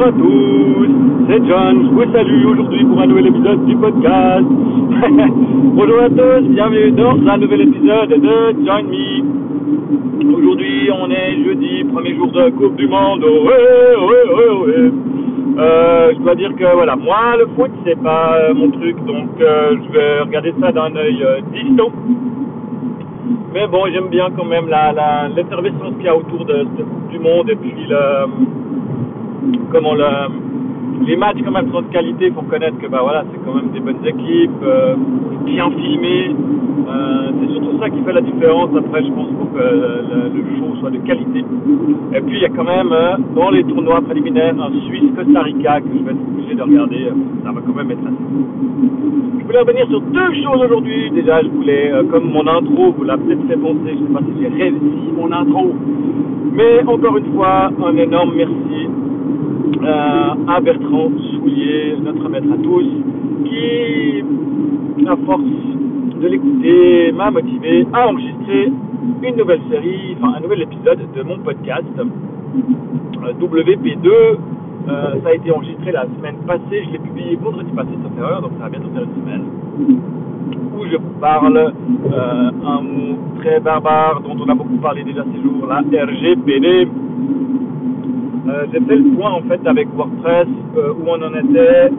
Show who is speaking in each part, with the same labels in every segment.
Speaker 1: Bonjour à tous, c'est John, je vous salue aujourd'hui pour un nouvel épisode du podcast. Bonjour à tous, bienvenue dans un nouvel épisode de Join Me. Aujourd'hui on est jeudi, premier jour de Coupe du Monde, ouais, ouais, ouais. Euh, je dois dire que voilà, moi le foot c'est pas euh, mon truc, donc euh, je vais regarder ça d'un œil distant. Mais bon, j'aime bien quand même la, la, l'effervescence qu'il y a autour de Coupe du Monde et puis le, comment le, les matchs quand même sont de qualité. Il faut reconnaître que bah voilà, c'est quand même des bonnes équipes, euh, bien filmées. Euh, c'est surtout ça qui fait la différence. Après, je pense faut que le, le show soit de qualité. Et puis il y a quand même euh, dans les tournois préliminaires un Suisse-Costa Rica que je vais être obligé de regarder. Ça va quand même être assez. Je voulais revenir sur deux choses aujourd'hui. Déjà, je voulais, euh, comme mon intro vous l'a peut-être fait penser, je sais pas si j'ai réussi mon intro, mais encore une fois, un énorme merci euh, à Bertrand Soulier, notre maître à tous, qui, à force de l'écouter, m'a motivé à enregistrer une nouvelle série, enfin un nouvel épisode de mon podcast euh, WP2. Euh, ça a été enregistré la semaine passée, je l'ai publié vendredi passé, sauf erreur, donc ça va bientôt faire une semaine, où je parle un mot très barbare dont on a beaucoup parlé déjà ces jours, la RGPD. Euh, j'ai fait le point en fait avec WordPress euh, où on en était,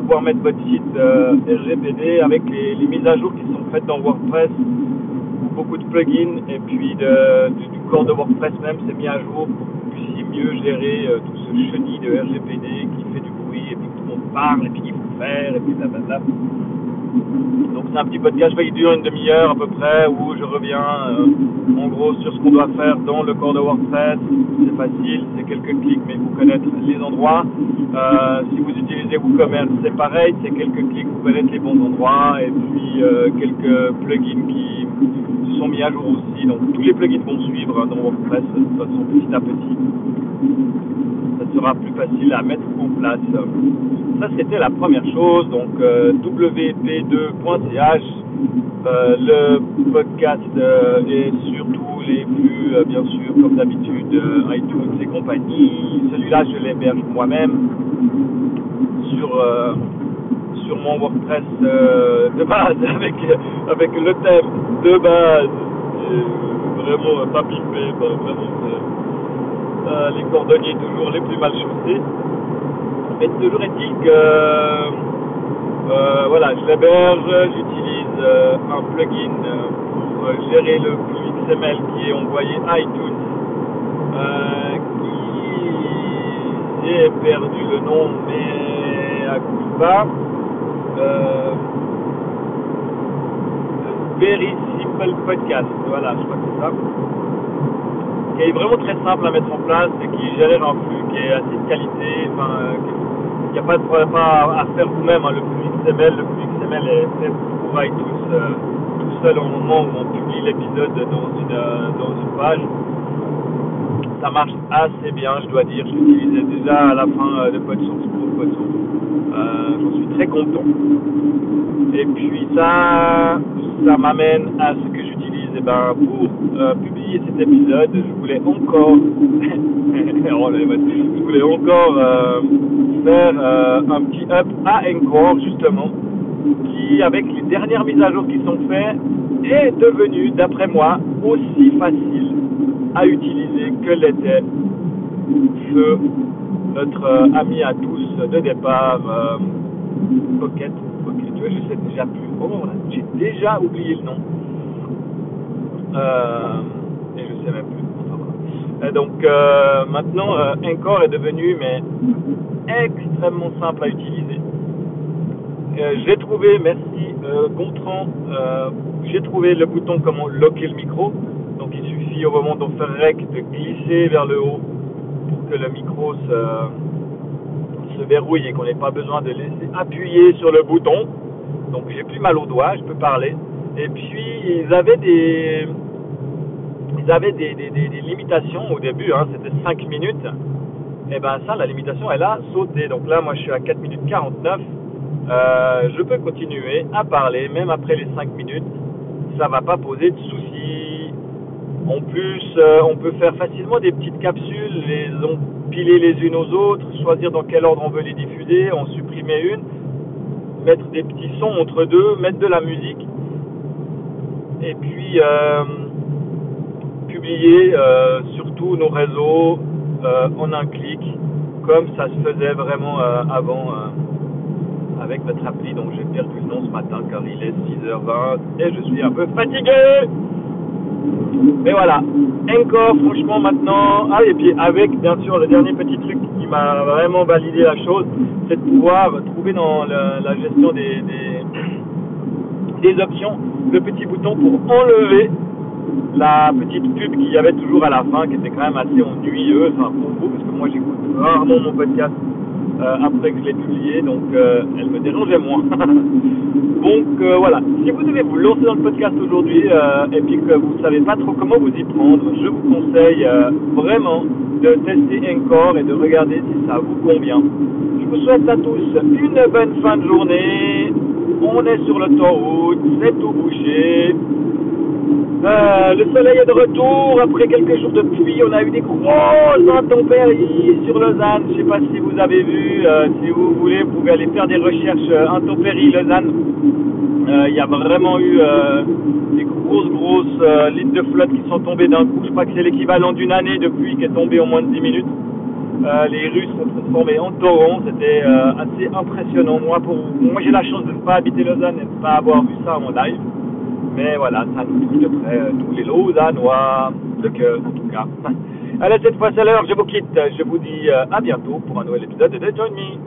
Speaker 1: pouvoir mettre votre site euh, RGPD avec les, mises à jour qui sont faites dans WordPress, ou beaucoup de plugins et puis du, corps de WordPress même c'est mis à jour pour que vous puissiez mieux gérer euh, tout ce chenille de RGPD qui fait du bruit et puis tout le monde parle et puis qu'il faut faire et puis blablabla. Donc c'est un petit podcast, il dure une demi-heure à peu près, où je reviens euh, en gros sur ce qu'on doit faire dans le corps de WordPress. C'est facile, c'est quelques clics, mais il faut connaître les endroits. Euh, si vous utilisez WooCommerce, c'est pareil, c'est quelques clics, vous connaître les bons endroits, et puis euh, quelques plugins qui sont mis à jour aussi. Donc tous les plugins vont suivre hein, dans WordPress de façon petit à petit. Sera plus facile à mettre en place. Ça, c'était la première chose. Donc, euh, wp2.ch, euh, le podcast euh, est sur tous les flux, euh, bien sûr, comme d'habitude, euh, iTunes et compagnie. Celui-là, je l'héberge moi-même sur, euh, sur mon WordPress euh, de base, avec, avec le thème de base. Et vraiment euh, pas pimpé, pas vraiment. Euh, les cordonniers toujours les plus mal chaussés. Mais toujours est-il que euh, voilà, je l'héberge, j'utilise euh, un plugin euh, pour euh, gérer le flux XML qui est envoyé à iTunes, euh, qui j'ai perdu le nom, mais à coup pas. Euh, Very Simple Podcast, voilà, je crois que c'est ça qui est vraiment très simple à mettre en place et qui gère un flux qui est assez de qualité. Enfin, euh, il n'y a pas de problème à, faire vous-même. hein. Le flux XML, le flux XML est fait pour iTunes euh, tout seul au moment où on publie l'épisode dans une, euh, dans une page. Ça marche assez bien, je dois dire. Je l'utilisais déjà à la fin de PodSource pour PodSource. Euh, J'en suis très content. Et puis ça, ça m'amène à ce que j'utilise eh ben, pour euh, publier cet épisode. Je voulais encore, Oh, je voulais encore euh, faire euh, un petit up à Encore justement, qui avec les dernières mises à jour qui sont faites est devenu, d'après moi, aussi facile à utiliser que l'était feu notre ami à tous de départ, Pocket. Pocket, je sais déjà plus. Oh, j'ai déjà oublié le nom. Euh, et je sais même plus. Enfin, voilà. Et donc euh, maintenant, euh, Encore est devenu mais extrêmement simple à utiliser. Euh, j'ai trouvé, merci euh, Gontran, euh, j'ai trouvé le bouton comment locker le micro. Donc il suffit au moment d'en faire rec de glisser vers le haut pour que le micro se, se verrouille et qu'on n'ait pas besoin de laisser appuyer sur le bouton. Donc j'ai plus mal aux doigts, je peux parler. Et puis ils avaient des ils avaient des, des, limitations au début, hein, c'était 5 minutes. Et ben ça, la limitation, elle a sauté. Donc là, moi, je suis à 4 minutes 49. Euh, je peux continuer à parler, même après les 5 minutes. Ça va pas poser de soucis. En plus, euh, on peut faire facilement des petites capsules, les empiler les unes aux autres, choisir dans quel ordre on veut les diffuser, en supprimer une, mettre des petits sons entre deux, mettre de la musique, et puis euh, publier euh, sur tous nos réseaux en un clic, comme ça se faisait vraiment avant avec notre appli. Donc j'ai perdu le nom ce matin car il est 6h20 et je suis un peu fatigué. Mais voilà, encore franchement maintenant, ah et puis avec bien sûr le dernier petit truc qui m'a vraiment validé la chose, c'est de pouvoir trouver dans la gestion des, options le petit bouton pour enlever la petite pub qu'il y avait toujours à la fin, qui était quand même assez ennuyeuse enfin, pour vous, parce que moi j'écoute rarement mon podcast euh, après que je l'ai publié, donc euh, elle me dérangeait moins. donc euh, voilà, si vous devez vous lancer dans le podcast aujourd'hui et puis que vous ne savez pas trop comment vous y prendre, je vous conseille vraiment de tester encore et de regarder si ça vous convient. Je vous souhaite à tous une bonne fin de journée. On est sur l'autoroute, c'est tout bouché. Euh, le soleil est de retour après quelques jours de pluie. On a eu des grosses intempéries sur Lausanne. Je ne sais pas si vous avez vu. Euh, si vous voulez, vous pouvez aller faire des recherches euh, intempéries Lausanne. Il y a vraiment eu des grosses, grosses litres de flotte qui sont tombées d'un coup. Je crois que c'est l'équivalent d'une année de pluie qui est tombée en moins de 10 minutes. Les Russes sont transformés en torrents. C'était assez impressionnant. Moi, pour, moi j'ai la chance de ne pas habiter Lausanne et de ne pas avoir vu ça en live. Mais voilà, ça nous touche de près euh, tous les Lausannois, de cœur en tout cas. Allez, cette fois c'est l'heure, je vous quitte. Je vous dis euh, à bientôt pour un nouvel épisode de Join Me.